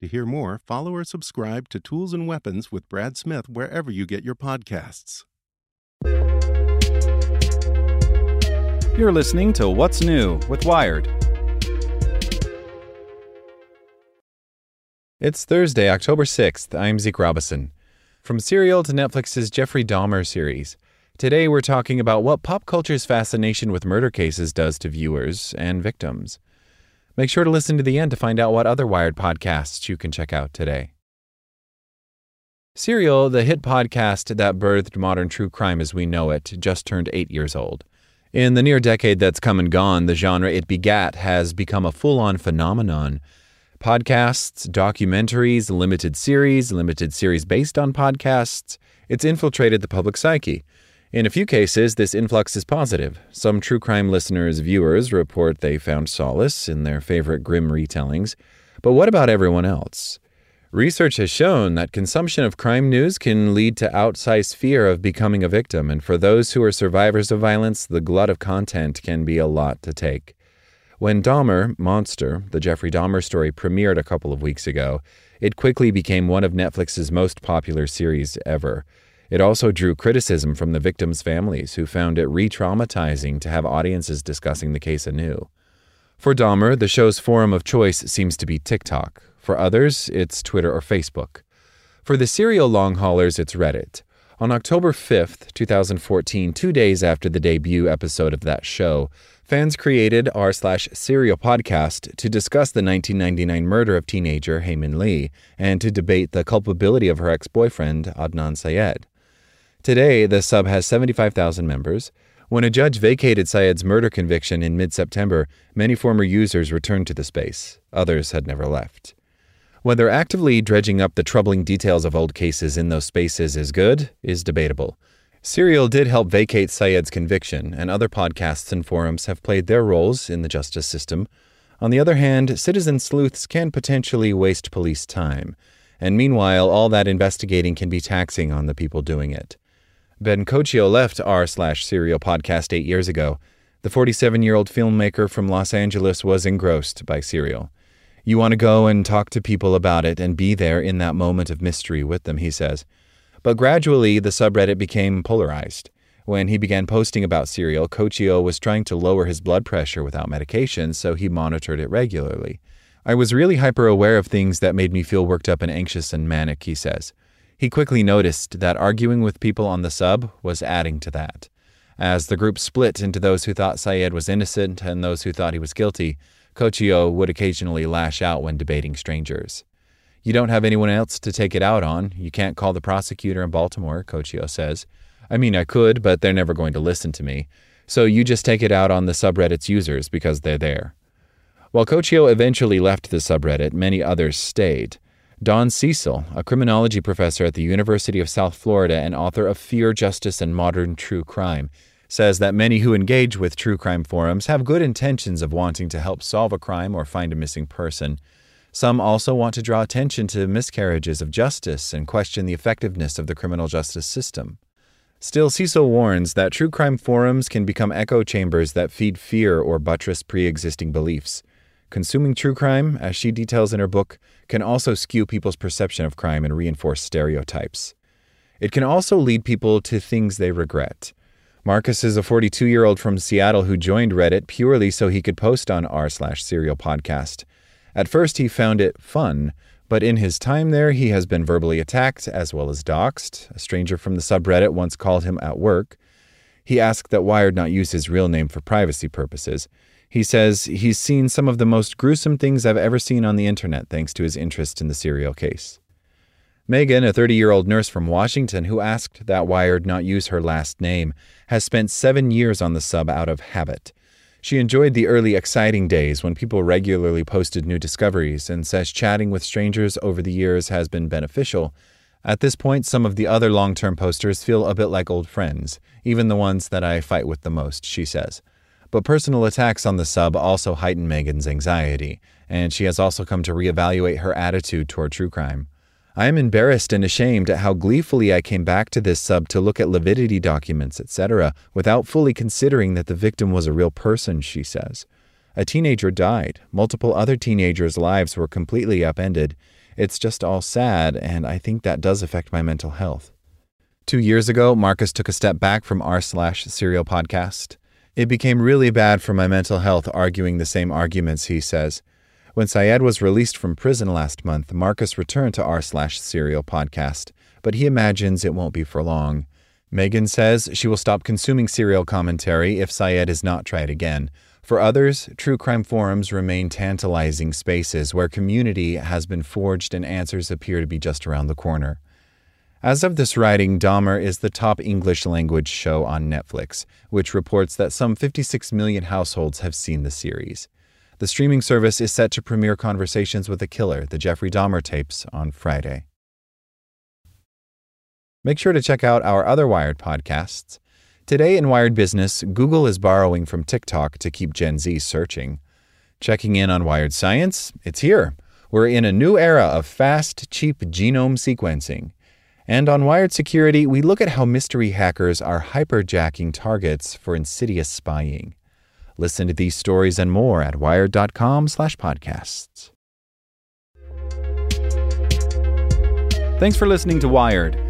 To hear more, follow or subscribe to Tools and Weapons with Brad Smith wherever you get your podcasts. You're listening to What's New with Wired. It's Thursday, October 6th. I'm Zeke Robison. From Serial to Netflix's Jeffrey Dahmer series, today we're talking about what pop culture's fascination with murder cases does to viewers and victims. Make sure to listen to the end to find out what other Wired podcasts you can check out today. Serial, the hit podcast that birthed modern true crime as we know it, just turned eight years old. In the near decade that's come and gone, the genre it begat has become a full on phenomenon. Podcasts, documentaries, limited series, limited series based on podcasts, it's infiltrated the public psyche. In a few cases, this influx is positive. Some true crime listeners' viewers report they found solace in their favorite grim retellings. But what about everyone else? Research has shown that consumption of crime news can lead to outsized fear of becoming a victim, and for those who are survivors of violence, the glut of content can be a lot to take. When Dahmer, Monster, the Jeffrey Dahmer story, premiered a couple of weeks ago, it quickly became one of Netflix's most popular series ever. It also drew criticism from the victims' families, who found it re traumatizing to have audiences discussing the case anew. For Dahmer, the show's forum of choice seems to be TikTok, for others, it's Twitter or Facebook. For the serial long haulers, it's Reddit. On October 5th, 2014, two days after the debut episode of that show, fans created r slash serial podcast to discuss the 1999 murder of teenager Hae Min Lee and to debate the culpability of her ex-boyfriend Adnan Syed. Today, the sub has 75,000 members. When a judge vacated Syed's murder conviction in mid September, many former users returned to the space. Others had never left. Whether actively dredging up the troubling details of old cases in those spaces is good is debatable. Serial did help vacate Syed's conviction, and other podcasts and forums have played their roles in the justice system. On the other hand, citizen sleuths can potentially waste police time, and meanwhile, all that investigating can be taxing on the people doing it. Ben Coccio left r slash serial podcast eight years ago. The 47 year old filmmaker from Los Angeles was engrossed by serial. You want to go and talk to people about it and be there in that moment of mystery with them, he says. But gradually, the subreddit became polarized. When he began posting about Serial, Coccio was trying to lower his blood pressure without medication, so he monitored it regularly. I was really hyper aware of things that made me feel worked up and anxious and manic, he says. He quickly noticed that arguing with people on the sub was adding to that. As the group split into those who thought Syed was innocent and those who thought he was guilty, Coccio would occasionally lash out when debating strangers. You don't have anyone else to take it out on. You can't call the prosecutor in Baltimore, Coccio says. I mean, I could, but they're never going to listen to me. So you just take it out on the subreddit's users because they're there. While Coccio eventually left the subreddit, many others stayed. Dawn Cecil, a criminology professor at the University of South Florida and author of Fear, Justice, and Modern True Crime, says that many who engage with true crime forums have good intentions of wanting to help solve a crime or find a missing person. Some also want to draw attention to miscarriages of justice and question the effectiveness of the criminal justice system. Still, Cecil warns that true crime forums can become echo chambers that feed fear or buttress pre existing beliefs. Consuming true crime, as she details in her book, can also skew people's perception of crime and reinforce stereotypes. It can also lead people to things they regret. Marcus is a 42 year old from Seattle who joined Reddit purely so he could post on r slash serial podcast. At first, he found it fun, but in his time there, he has been verbally attacked as well as doxxed. A stranger from the subreddit once called him at work. He asked that Wired not use his real name for privacy purposes. He says he's seen some of the most gruesome things I've ever seen on the internet thanks to his interest in the serial case. Megan, a 30 year old nurse from Washington who asked that Wired not use her last name, has spent seven years on the sub out of habit. She enjoyed the early exciting days when people regularly posted new discoveries and says chatting with strangers over the years has been beneficial. At this point, some of the other long term posters feel a bit like old friends, even the ones that I fight with the most, she says. But personal attacks on the sub also heighten Megan's anxiety, and she has also come to reevaluate her attitude toward true crime. I am embarrassed and ashamed at how gleefully I came back to this sub to look at lividity documents, etc., without fully considering that the victim was a real person, she says. A teenager died. Multiple other teenagers' lives were completely upended. It's just all sad, and I think that does affect my mental health. Two years ago, Marcus took a step back from r slash serial podcast. It became really bad for my mental health arguing the same arguments, he says. When Syed was released from prison last month, Marcus returned to r slash serial podcast, but he imagines it won't be for long. Megan says she will stop consuming serial commentary if Syed is not tried again. For others, true crime forums remain tantalizing spaces where community has been forged and answers appear to be just around the corner. As of this writing, Dahmer is the top English language show on Netflix, which reports that some 56 million households have seen the series. The streaming service is set to premiere Conversations with a Killer, the Jeffrey Dahmer tapes, on Friday. Make sure to check out our other Wired podcasts. Today in Wired Business, Google is borrowing from TikTok to keep Gen Z searching. Checking in on Wired Science, it's here. We're in a new era of fast, cheap genome sequencing. And on Wired Security, we look at how mystery hackers are hyperjacking targets for insidious spying. Listen to these stories and more at wired.com/podcasts. Thanks for listening to Wired.